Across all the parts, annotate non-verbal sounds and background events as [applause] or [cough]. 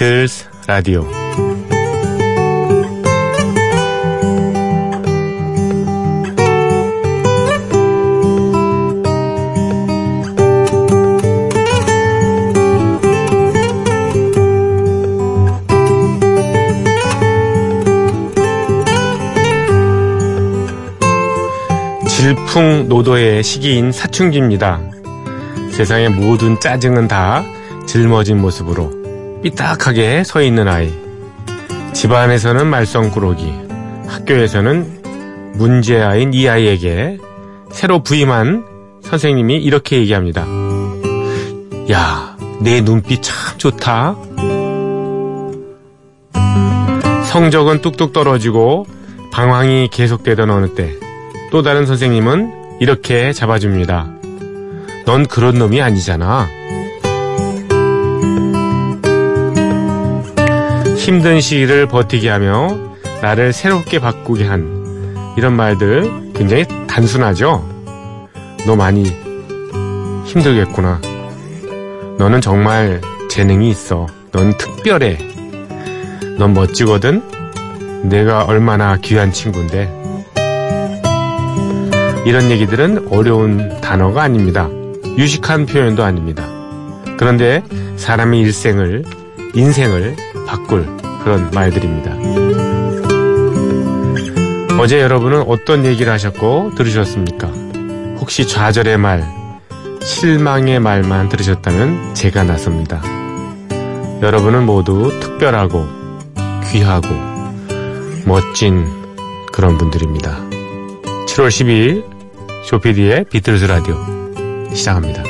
비틀스 라디오 질풍노도의 시기인 사춘기입니다. 세상의 모든 짜증은 다 짊어진 모습으로 삐딱하게 서 있는 아이. 집안에서는 말썽꾸러기, 학교에서는 문제아인 이 아이에게 새로 부임한 선생님이 이렇게 얘기합니다. 야, 내 눈빛 참 좋다. 성적은 뚝뚝 떨어지고 방황이 계속되던 어느 때 또 다른 선생님은 이렇게 잡아줍니다. 넌 그런 놈이 아니잖아. 힘든 시기를 버티게 하며 나를 새롭게 바꾸게 한 이런 말들 굉장히 단순하죠? 너 많이 힘들겠구나. 너는 정말 재능이 있어. 넌 특별해. 넌 멋지거든? 내가 얼마나 귀한 친구인데. 이런 얘기들은 어려운 단어가 아닙니다. 유식한 표현도 아닙니다. 그런데 사람의 일생을, 인생을 바꿀 그런 말들입니다. 어제 여러분은 어떤 얘기를 하셨고 들으셨습니까? 혹시 좌절의 말, 실망의 말만 들으셨다면 제가 나섭니다. 여러분은 모두 특별하고 귀하고 멋진 그런 분들입니다. 7월 12일 조피디의 비틀즈 라디오 시작합니다.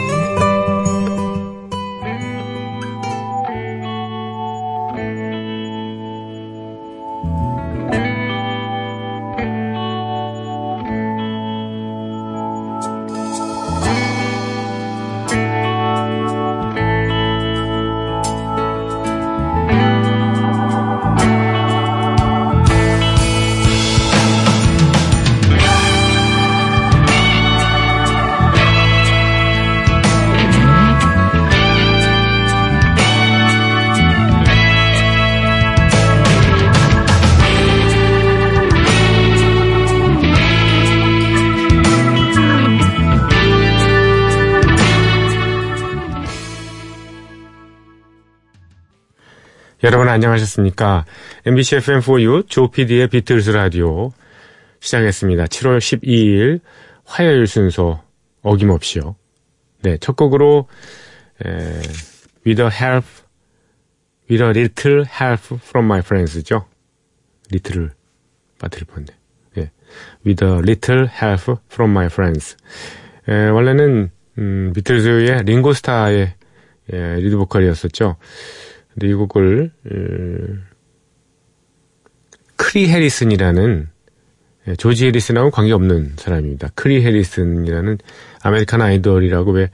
여러분 안녕하셨습니까? MBC FM4U 조PD의 비틀즈 라디오 시작했습니다. 7월 12일 화요일 순서 어김없이요. 네, 첫 곡으로 에, With a help, with a little help from my friends죠. little를 빠뜨릴 뻔데. 예, with a little help from my friends. 에, 원래는 음, 비틀즈의 링고스타의 예, 리드 보컬이었었죠. 곡을 음, 크리 해리슨이라는 예, 조지 해리슨하고 관계없는 사람입니다. 크리 해리슨이라는 아메리칸 아이돌이라고 왜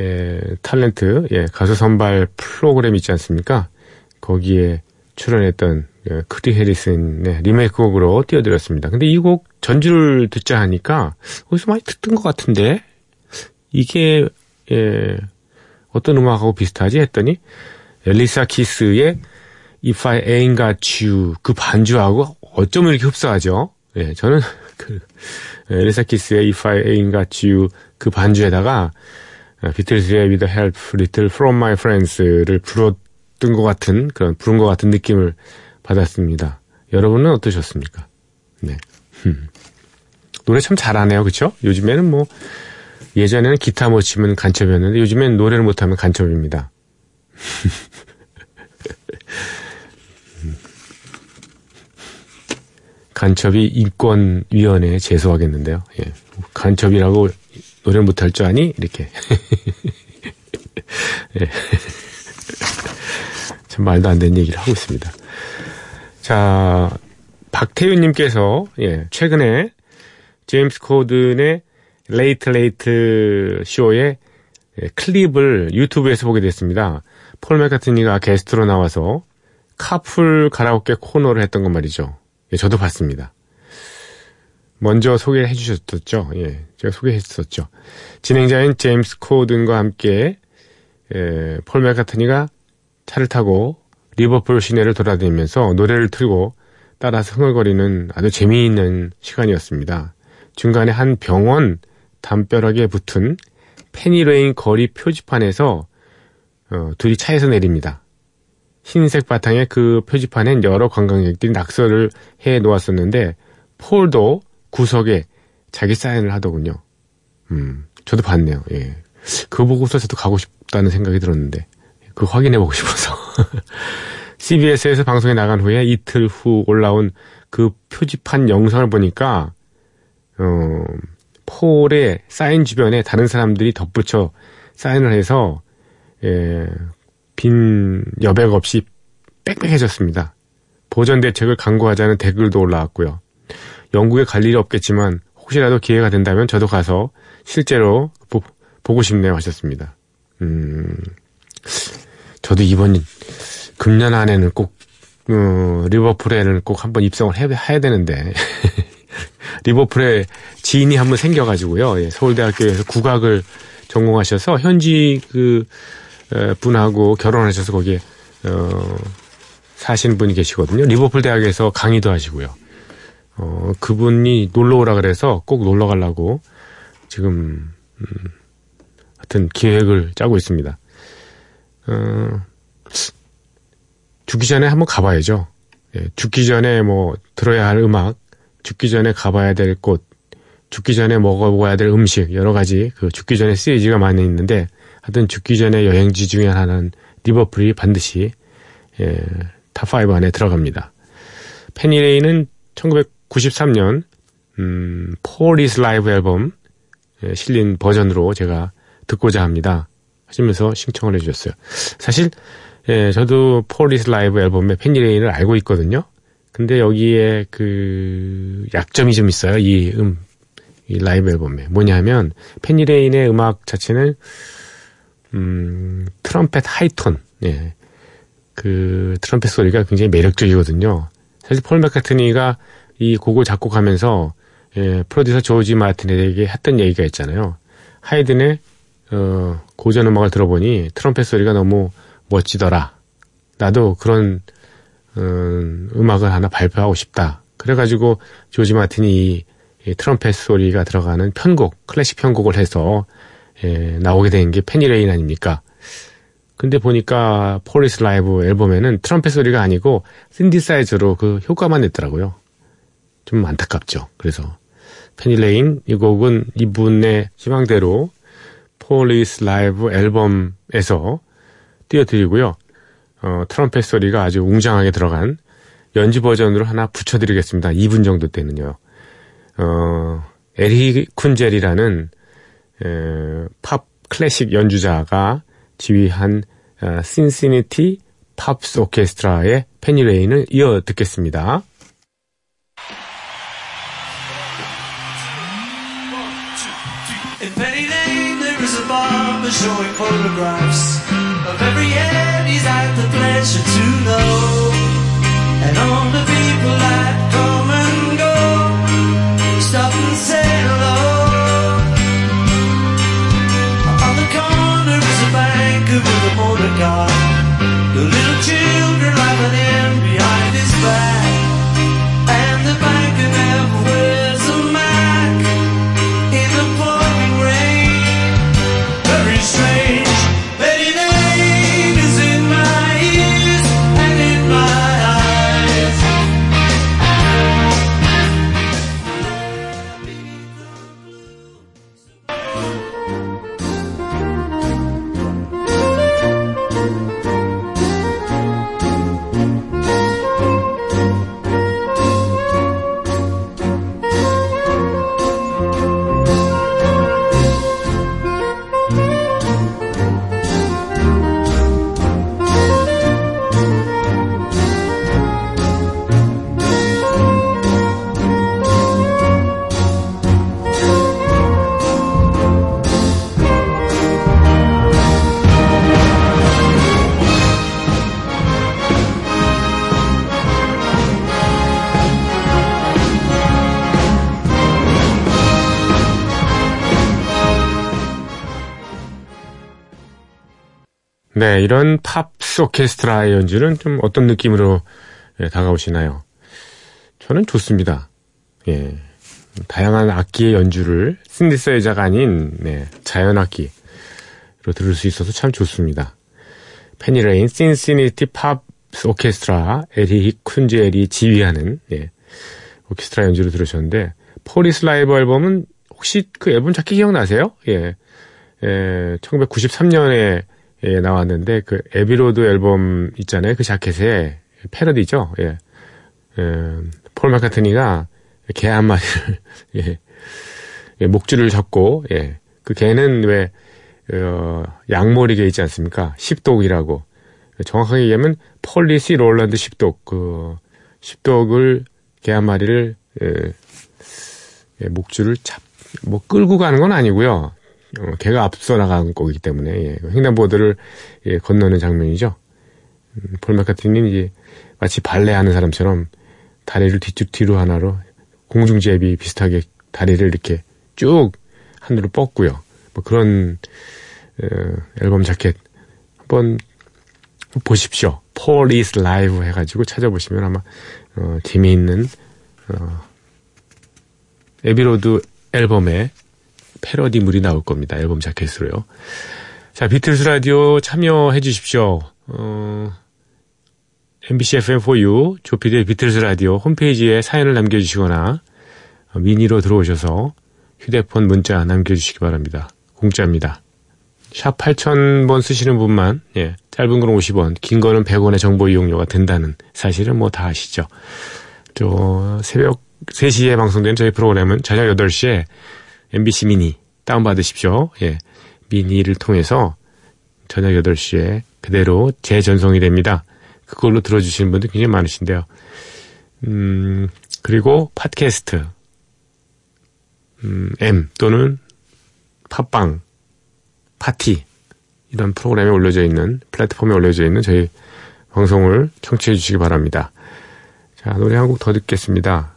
예, 탤런트 예, 가수 선발 프로그램 있지 않습니까? 거기에 출연했던 예, 크리 해리슨의 리메이크 곡으로 띄워드렸습니다. 근데 이 곡 전주를 듣자 하니까 어디서 많이 듣던 것 같은데 이게 예, 어떤 음악하고 비슷하지 했더니 엘리사 키스의 If I Ain't Got You 그 반주하고 어쩌면 이렇게 흡사하죠. 예, 저는 [laughs] 그 엘리사 키스의 If I Ain't Got You 그 반주에다가 비틀즈의 With the Help Little From My Friends를 불었던 것 같은 그런 부른 것 같은 느낌을 받았습니다. 여러분은 어떠셨습니까? 네. 노래 참 잘하네요, 그렇죠? 요즘에는 뭐 예전에는 기타 못 치면 간첩이었는데 요즘엔 노래를 못하면 간첩입니다. [laughs] 간첩이 인권위원회에 제소하겠는데요. 예. 간첩이라고 노래 못할 줄 아니? 이렇게. [laughs] 예. [laughs] 참 말도 안 되는 얘기를 하고 있습니다. 자, 박태윤님께서, 예, 최근에 제임스 코든의 레이트 레이트 쇼의 클립을 유튜브에서 보게 됐습니다. 폴 맥카트니가 게스트로 나와서 카풀 가라오케 코너를 했던 건 말이죠. 예, 저도 봤습니다. 먼저 소개를 해주셨었죠. 예, 제가 소개했었죠. 진행자인 제임스 코든과 함께 예, 폴 맥카트니가 차를 타고 리버풀 시내를 돌아다니면서 노래를 틀고 따라서 흥얼거리는 아주 재미있는 시간이었습니다. 중간에 한 병원 담벼락에 붙은 페니레인 거리 표지판에서 어, 둘이 차에서 내립니다. 흰색 바탕에 그 표지판엔 여러 관광객들이 낙서를 해 놓았었는데 폴도 구석에 자기 사인을 하더군요. 음, 저도 봤네요. 예. 그거 보고서 저도 가고 싶다는 생각이 들었는데 그거 확인해 보고 싶어서 [laughs] CBS에서 방송에 나간 후에 이틀 후 올라온 그 표지판 영상을 보니까 어, 폴의 사인 주변에 다른 사람들이 덧붙여 사인을 해서 예, 빈 여백 없이 빽빽해졌습니다. 보전 대책을 강구하자는 댓글도 올라왔고요. 영국에 갈 일이 없겠지만 혹시라도 기회가 된다면 저도 가서 실제로 보, 고 싶네요 하셨습니다. 음, 저도 이번 금년 안에는 꼭 어, 리버풀에는 꼭 한번 입성을 해, 해야 되는데 [laughs] [laughs] 리버풀에 지인이 한번 생겨가지고요. 예, 서울대학교에서 국악을 전공하셔서 현지 그 분하고 결혼하셔서 거기에 어, 사시는 분이 계시거든요. 리버풀 대학에서 강의도 하시고요. 어, 그분이 놀러 오라 그래서 꼭 놀러 가려고 지금 음, 하여튼 계획을 짜고 있습니다. 어, 죽기 전에 한번 가봐야죠. 예, 죽기 전에 뭐 들어야 할 음악, 죽기 전에 가봐야 될 곳, 죽기 전에 먹어봐야 될 음식 여러 가지 그 죽기 전에 시리즈가 많이 있는데 하여튼 죽기 전에 여행지 중에 하나는 리버풀이 반드시 예, top5 안에 들어갑니다. 페니레인은 1993년 음, Paul Is Live 앨범 예, 실린 버전으로 제가 듣고자 합니다. 하시면서 신청을 해주셨어요. 사실 예, 저도 Paul Is Live 앨범의 페니레인을 알고 있거든요. 근데 여기에 그 약점이 좀 있어요. 이 음, 이 라이브 앨범에 뭐냐면 페니레인의 음악 자체는 음, 트럼펫 하이톤, 예. 그 트럼펫 소리가 굉장히 매력적이거든요. 사실 폴 맥카트니가 이 곡을 작곡하면서 예, 프로듀서 조지 마틴에게 했던 얘기가 있잖아요. 하이든의 어, 고전 음악을 들어보니 트럼펫 소리가 너무 멋지더라. 나도 그런 음, 음악을 하나 발표하고 싶다. 그래가지고 조지 마틴이 이, 이 트럼펫 소리가 들어가는 편곡, 클래식 편곡을 해서 예, 나오게 된 게 Penny Lane 아닙니까? 근데 보니까 Paul Is Live 앨범에는 트럼펫 소리가 아니고 신디사이저로 그 효과만 냈더라고요. 좀 안타깝죠. 그래서 Penny Lane 이 곡은 이분의 희망대로 Paul Is Live 앨범에서 띄워드리고요. 어, 트럼펫 소리가 아주 웅장하게 들어간 연주 버전으로 하나 붙여드리겠습니다. 2분 정도 때는요. 어, 에리 쿤젤이라는 에, 팝 클래식 연주자가 지휘한 어, 신시니티 팝스 오케스트라의 페니레인을 이어 듣겠습니다. In Penny Lane there is a barber showing photographs of every had the pleasure to know. And all the people that come 네, 이런 팝스 오케스트라의 연주는 좀 어떤 느낌으로 예, 다가오시나요? 저는 좋습니다. 예. 다양한 악기의 연주를 신디사이저가 아닌 네, 자연 악기로 들을 수 있어서 참 좋습니다. Penny Lane 신시내티 팝 오케스트라 에릭 쿤젤이 지휘하는 예, 오케스트라 연주를 들으셨는데 Paul Is Live 앨범은 혹시 그 앨범 자켓 기억나세요? 예. 예, 1993년에 예, 나왔는데 그 Abbey Road 앨범 있잖아요. 그 자켓의 패러디죠. 예. 예, 폴 마카트니가 개 한 마리를 [laughs] 예, 예, 목줄을 잡고 예, 그 개는 왜 어, 양머리 개 있지 않습니까? sheepdog이라고 정확하게 얘기하면 Polish Lowland Sheepdog 그 sheepdog을 개 한 마리를 예, 예, 목줄을 잡, 뭐 끌고 가는 건 아니고요. 어, 개가 앞서 나간 거기 때문에 예, 횡단보도를 예, 건너는 장면이죠. 음, 폴 마카트니는 이제 마치 발레하는 사람처럼 다리를 뒤쪽 뒤로 하나로 공중제비 비슷하게 다리를 이렇게 쭉 하늘로 뻗고요. 뭐 그런 어, 앨범 자켓 한번 보십시오. Paul is Live 해가지고 찾아보시면 아마 어, 재미있는 어, Abbey Road 앨범의 패러디물이 나올 겁니다. 앨범 자켓으로요. 자, 비틀스 라디오 참여해 주십시오. 어, MBC FM4U 조피디의 비틀스 라디오 홈페이지에 사연을 남겨주시거나 미니로 들어오셔서 휴대폰 문자 남겨주시기 바랍니다. 공짜입니다. 샵 8000번 쓰시는 분만 예, 짧은 건 50원, 긴 거는 100원의 정보 이용료가 든다는 사실은 뭐 다 아시죠. 저 새벽 3시에 방송된 저희 프로그램은 저녁 8시에 MBC 미니 다운받으십시오. 예. 미니를 통해서 저녁 8시에 그대로 재전송이 됩니다. 그걸로 들어주시는 분들 굉장히 많으신데요. 음, 그리고 팟캐스트, 음, M 또는 팟빵, 파티, 이런 프로그램에 올려져 있는, 플랫폼에 올려져 있는 저희 방송을 청취해 주시기 바랍니다. 자, 노래 한 곡 더 듣겠습니다.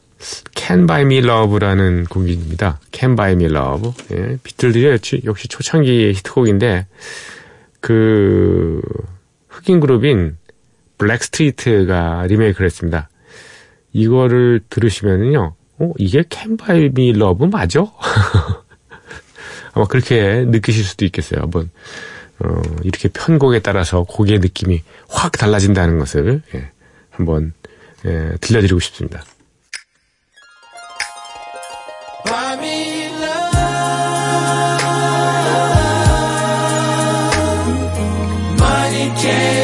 Can Buy Me Love라는 곡입니다. Can Buy Me Love. 예, 비틀들이 역시, 역시 초창기 히트곡인데, 그, 흑인 그룹인 블랙스트리트가 리메이크를 했습니다. 이거를 들으시면은요, 어, 이게 Can Buy Me Love 맞아? [laughs] 아마 그렇게 느끼실 수도 있겠어요. 한번, 어, 이렇게 편곡에 따라서 곡의 느낌이 확 달라진다는 것을, 예, 한번, 예, 들려드리고 싶습니다. yeah.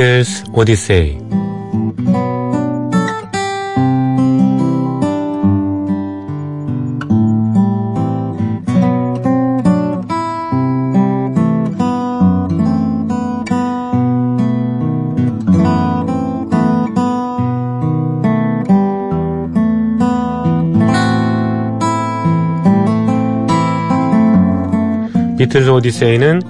비틀스 오디세이 비틀스 오디세이는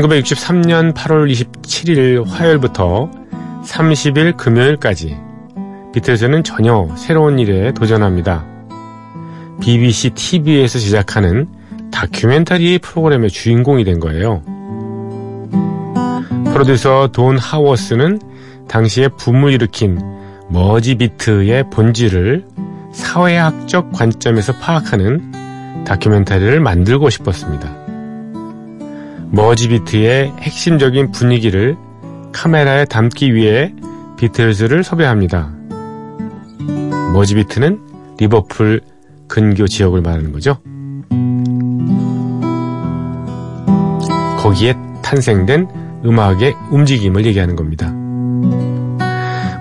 1963년 8월 27일 화요일부터 30일 금요일까지 비틀즈는 전혀 새로운 일에 도전합니다. BBC TV에서 제작하는 다큐멘터리 프로그램의 주인공이 된 거예요. 프로듀서 돈 하워스는 당시에 붐을 일으킨 머지 비트의 본질을 사회학적 관점에서 파악하는 다큐멘터리를 만들고 싶었습니다. 머지비트의 핵심적인 분위기를 카메라에 담기 위해 비틀즈를 섭외합니다. 머지비트는 리버풀 근교 지역을 말하는 거죠. 거기에 탄생된 음악의 움직임을 얘기하는 겁니다.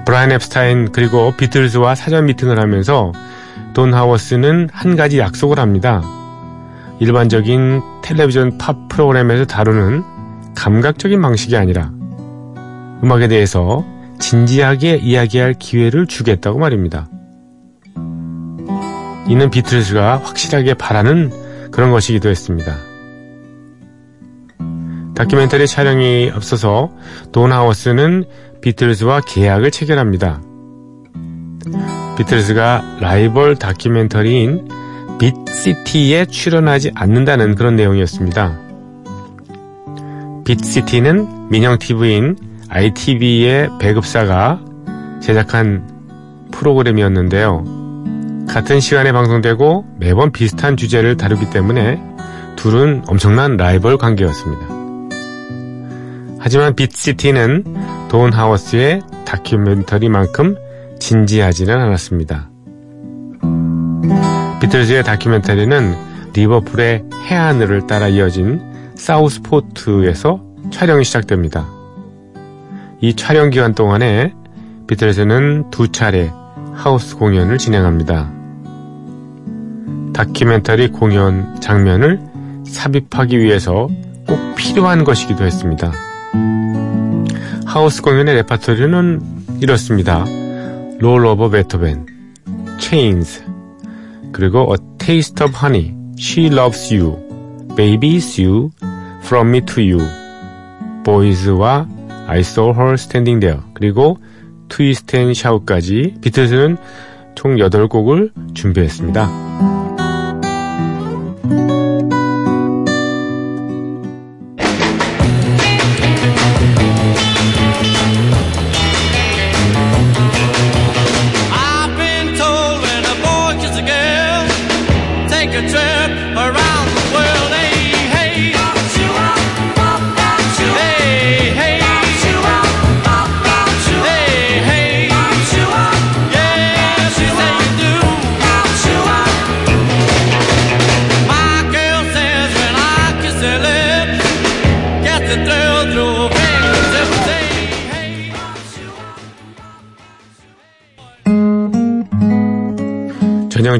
브라이언 앱스타인 그리고 비틀즈와 사전 미팅을 하면서 돈 하워스는 한 가지 약속을 합니다. 일반적인 텔레비전 팝 프로그램에서 다루는 감각적인 방식이 아니라 음악에 대해서 진지하게 이야기할 기회를 주겠다고 말입니다. 이는 비틀즈가 확실하게 바라는 그런 것이기도 했습니다. 다큐멘터리 촬영이 앞서서 돈 하워스는 비틀즈와 계약을 체결합니다. 비틀즈가 라이벌 다큐멘터리인 빗시티에 출연하지 않는다는 그런 내용이었습니다. 빗시티는 민영 TV인 ITV의 배급사가 제작한 프로그램이었는데요. 같은 시간에 방송되고 매번 비슷한 주제를 다루기 때문에 둘은 엄청난 라이벌 관계였습니다. 하지만 빗시티는 돈 하워스의 다큐멘터리만큼 진지하지는 않았습니다. 비틀즈의 다큐멘터리는 리버풀의 해안을 따라 이어진 사우스포트에서 촬영이 시작됩니다. 이 촬영 기간 동안에 비틀즈는 두 차례 하우스 공연을 진행합니다. 다큐멘터리 공연 장면을 삽입하기 위해서 꼭 필요한 것이기도 했습니다. 하우스 공연의 레파토리는 이렇습니다. 롤 오버 베토벤, 체인스, 그리고 A Taste of Honey, She Loves You, Baby Is You, From Me to You, Boys와 I Saw Her Standing There, 그리고 Twist and Shout까지 비틀즈는 총 8곡을 준비했습니다.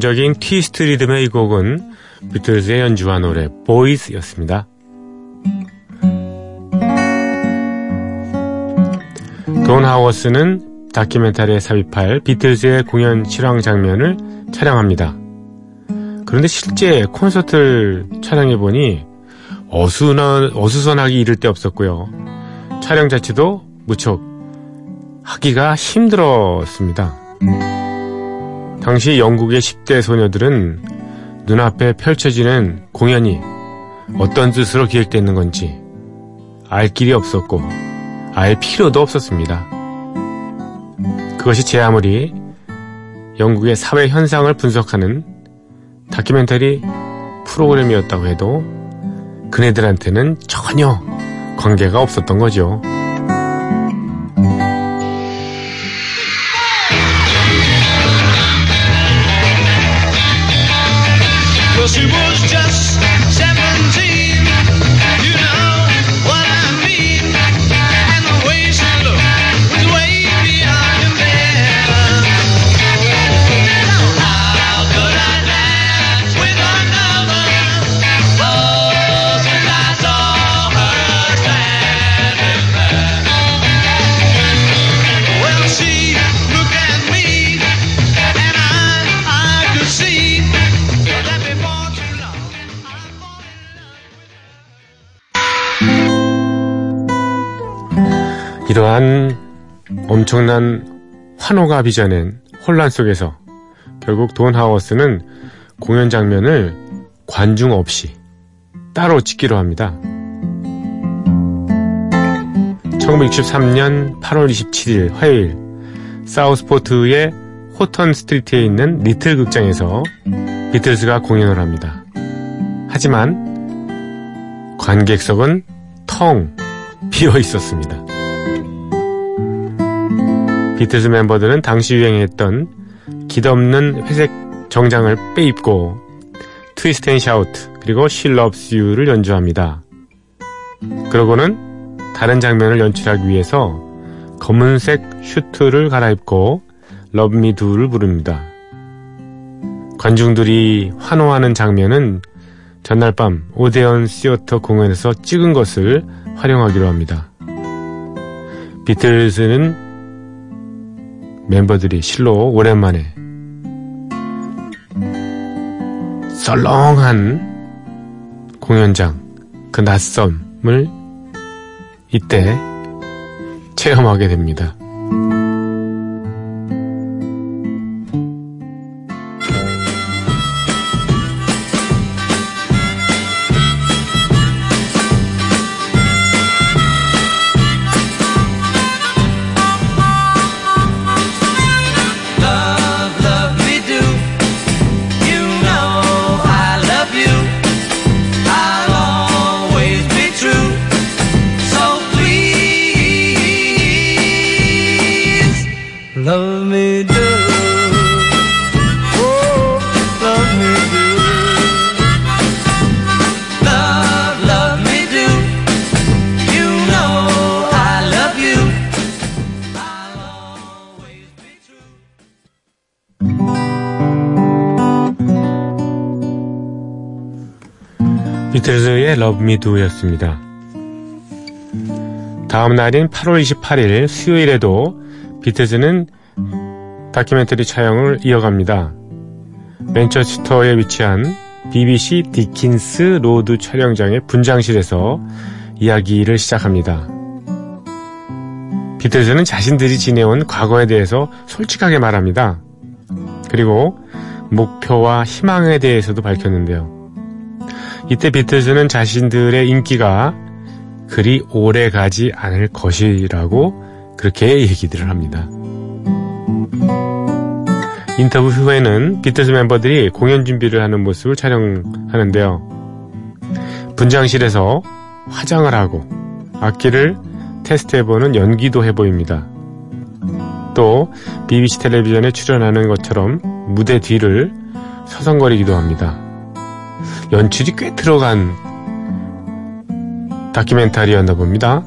전형적인 트위스트 리듬의 이 곡은 비틀즈의 연주한 노래 보이스였습니다. 돈 하워스는 다큐멘터리에 삽입할 비틀즈의 공연 실황 장면을 촬영합니다. 그런데 실제 콘서트를 촬영해 보니 어수선, 어수선하기 이를 데 없었고요. 촬영 자체도 무척 하기가 힘들었습니다. 당시 영국의 10대 소녀들은 눈앞에 펼쳐지는 공연이 어떤 뜻으로 기획되는 건지 알 길이 없었고 알 필요도 없었습니다. 그것이 제 아무리 영국의 사회 현상을 분석하는 다큐멘터리 프로그램이었다고 해도 그네들한테는 전혀 관계가 없었던 거죠. 이러한 엄청난 환호가 빚어낸 혼란 속에서 결국 돈 하워스는 공연 장면을 관중 없이 따로 찍기로 합니다. 1963년 8월 27일 화요일 사우스포트의 호턴 스트리트에 있는 리틀 극장에서 비틀즈가 공연을 합니다. 하지만 관객석은 텅 비어 있었습니다. 비틀즈 멤버들은 당시 유행했던 깃 없는 회색 정장을 빼입고 Twist and Shout 그리고 She Loves You를 연주합니다. 그러고는 다른 장면을 연출하기 위해서 검은색 슈트를 갈아입고 Love Me Do를 부릅니다. 관중들이 환호하는 장면은 전날 밤 오데온 시어터 공연에서 찍은 것을 활용하기로 합니다. 비틀즈는 멤버들이 실로 오랜만에 썰렁한 공연장, 그 낯섦을 이때 체험하게 됩니다. Love Me Do였습니다. 다음 날인 8월 28일 수요일에도 비틀즈는 다큐멘터리 촬영을 이어갑니다. 맨체스터에 위치한 BBC 디킨스 로드 촬영장의 분장실에서 이야기를 시작합니다. 비틀즈는 자신들이 지내온 과거에 대해서 솔직하게 말합니다. 그리고 목표와 희망에 대해서도 밝혔는데요. 이때 비틀즈는 자신들의 인기가 그리 오래 가지 않을 것이라고 그렇게 얘기들을 합니다. 인터뷰 후에는 비틀즈 멤버들이 공연 준비를 하는 모습을 촬영하는데요. 분장실에서 화장을 하고 악기를 테스트해보는 연기도 해보입니다. 또 BBC 텔레비전에 출연하는 것처럼 무대 뒤를 서성거리기도 합니다. 연출이 꽤 들어간 다큐멘터리였나 봅니다.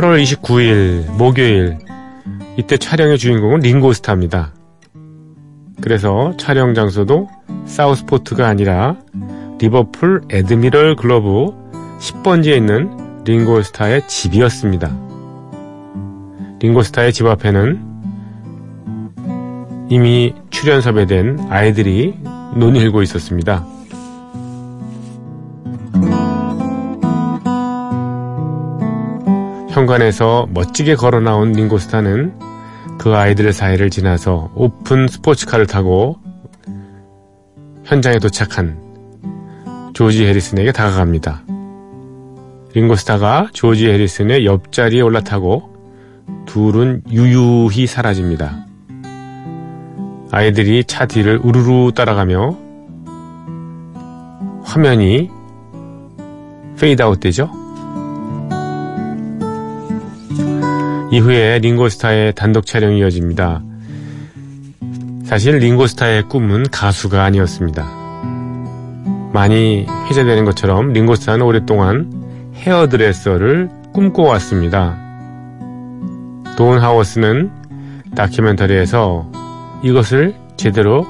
8월 29일 목요일 이때 촬영의 주인공은 링고스타입니다. 그래서 촬영 장소도 사우스포트가 아니라 리버풀 에드미럴 글러브 10번지에 있는 링고스타의 집이었습니다. 링고스타의 집 앞에는 이미 출연 섭외된 아이들이 논일고 있었습니다. 현관에서 멋지게 걸어 나온 링고스타는 그 아이들 사이를 지나서 오픈 스포츠카를 타고 현장에 도착한 조지 해리슨에게 다가갑니다. 링고스타가 조지 해리슨의 옆자리에 올라타고 둘은 유유히 사라집니다. 아이들이 차 뒤를 우르르 따라가며 화면이 페이드아웃 되죠. 이후에 링고스타의 단독 촬영이 이어집니다. 사실 링고스타의 꿈은 가수가 아니었습니다. 많이 회자되는 것처럼 링고스타는 오랫동안 헤어드레서를 꿈꿔왔습니다. 돈 하워스는 다큐멘터리에서 이것을 제대로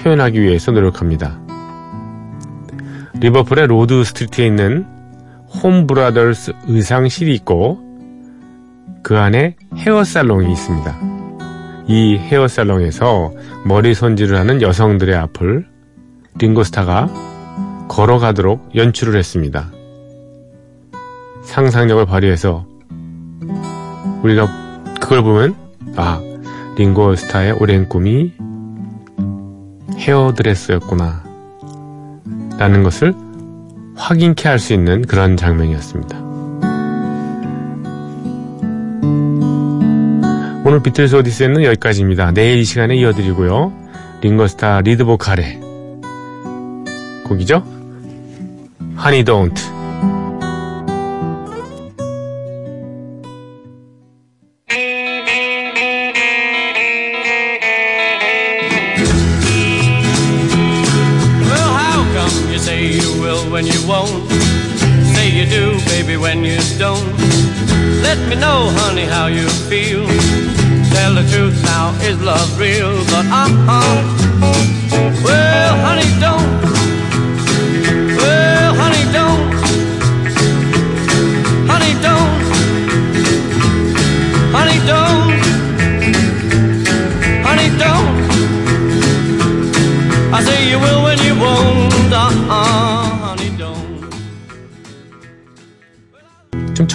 표현하기 위해서 노력합니다. 리버풀의 로드 스트리트에 있는 홈 브라더스 의상실이 있고 그 안에 헤어살롱이 있습니다. 이 헤어살롱에서 머리 손질을 하는 여성들의 앞을 링고스타가 걸어가도록 연출을 했습니다. 상상력을 발휘해서 우리가 그걸 보면 아 링고스타의 오랜 꿈이 헤어드레스였구나 라는 것을 확인케 할 수 있는 그런 장면이었습니다. 오늘 비틀스 오디세이는 여기까지입니다. 내일 이 시간에 이어드리고요. 링고스타 리드 보컬의 곡이죠? Honey Don't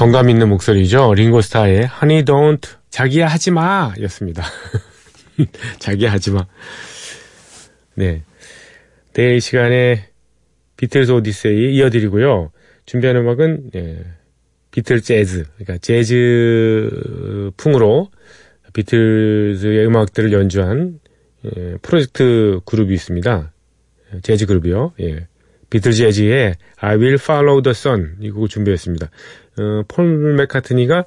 정감 있는 목소리죠. 링고스타의 Honey Don't 자기야 하지 마 였습니다. [laughs] 자기야 하지 마. 네. 내일 시간에 비틀즈 오디세이 이어드리고요. 준비한 음악은 예, 비틀 재즈, 그러니까 재즈 풍으로 비틀즈의 음악들을 연주한 예, 프로젝트 그룹이 있습니다. 재즈 그룹이요. 예. 비틀 재즈의 I Will Follow the Sun 이 곡을 준비했습니다. 어, 폴 맥카트니가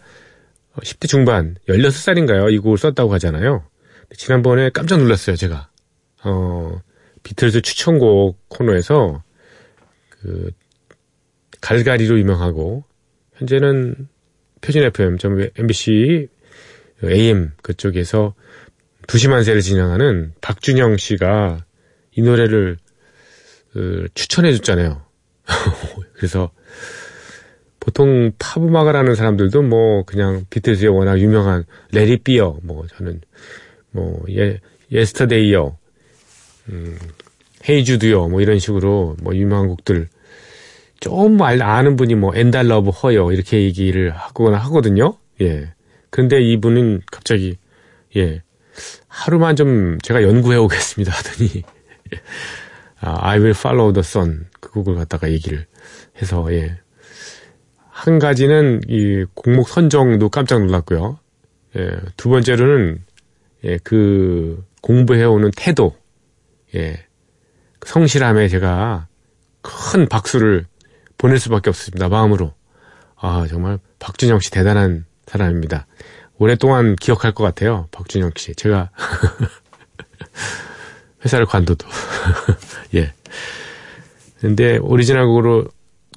10대 중반, 16살인가요? 이 곡을 썼다고 하잖아요. 지난번에 깜짝 놀랐어요, 제가. 어, 비틀즈 추천곡 코너에서 그 갈갈이로 유명하고 현재는 표준 FM, MBC AM 그쪽에서 두시만세를 진행하는 박준영 씨가 이 노래를 그, 추천해 줬잖아요. [laughs] 그래서 보통 팝 음악을 하는 사람들도 뭐 그냥 비틀즈의 워낙 유명한 Let It Be요 뭐 저는 뭐 예, 예스터데이요 음, Hey Jude요 뭐 이런 식으로 뭐 유명한 곡들 좀 알, 아는 분이 뭐 And I Love Her요 이렇게 얘기를 하거나 하거든요. 예. 그런데 이분은 갑자기 예. 하루만 좀 제가 연구해 오겠습니다 하더니 [laughs] 아, I will follow the sun 그 곡을 갖다가 얘기를 해서 예. 한 가지는 이 곡목 선정도 깜짝 놀랐고요. 예, 두 번째로는 예, 그 공부해오는 태도, 예, 성실함에 제가 큰 박수를 보낼 수밖에 없습니다. 마음으로. 아, 정말 박준영 씨 대단한 사람입니다. 오랫동안 기억할 것 같아요. 박준영 씨. 제가 [laughs] 회사를 관둬도. [laughs] 예. 근데 오리지널 곡으로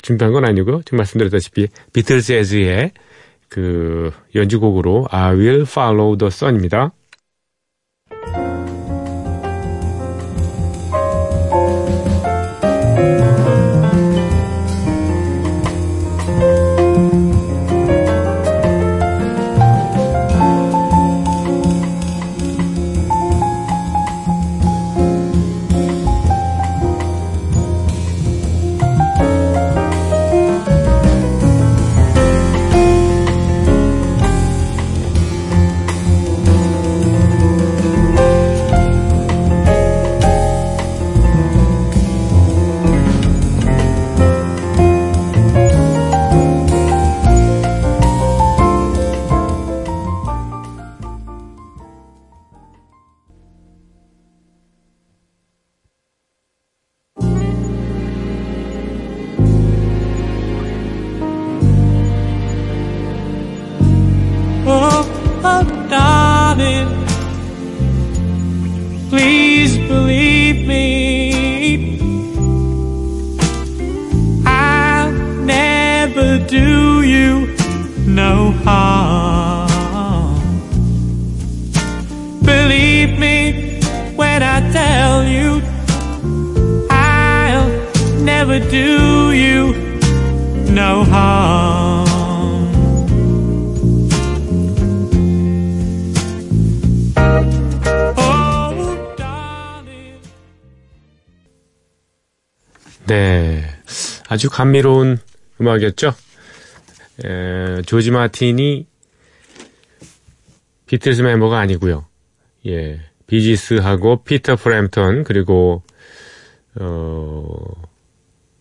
준비한 건 아니고요. 지금 말씀드렸다시피 비틀즈 에즈의 그 연주곡으로 I Will Follow the Sun입니다. 아주 감미로운 음악이었죠. 에, 조지 마틴이 비틀스 멤버가 아니고요. 예, 비지스하고 피터 프램턴 그리고 어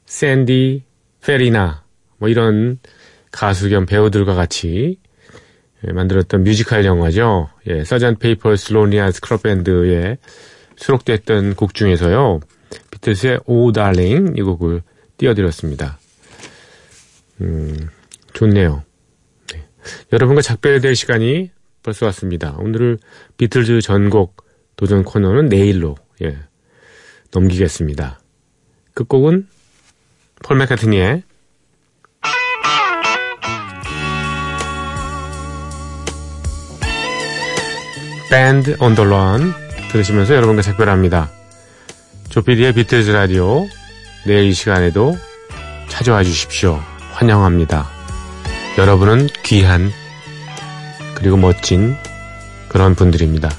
샌디 페리나 뭐 이런 가수 겸 배우들과 같이 예, 만들었던 뮤지컬 영화죠. 예, Sgt. Pepper's Lonely Hearts Club Band에 수록됐던 곡 중에서요. 비틀스의 오 달링 이 곡을 띄워드렸습니다. 음, 좋네요. 네. 여러분과 작별될 시간이 벌써 왔습니다. 오늘을 비틀즈 전곡 도전 코너는 내일로 예, 넘기겠습니다. 끝곡은 폴 맥카트니의 밴드 온더 런 들으시면서 여러분과 작별합니다. 조피디의 비틀즈 라디오 내일 이 시간에도 찾아와 주십시오. 환영합니다. 여러분은 귀한 그리고 멋진 그런 분들입니다.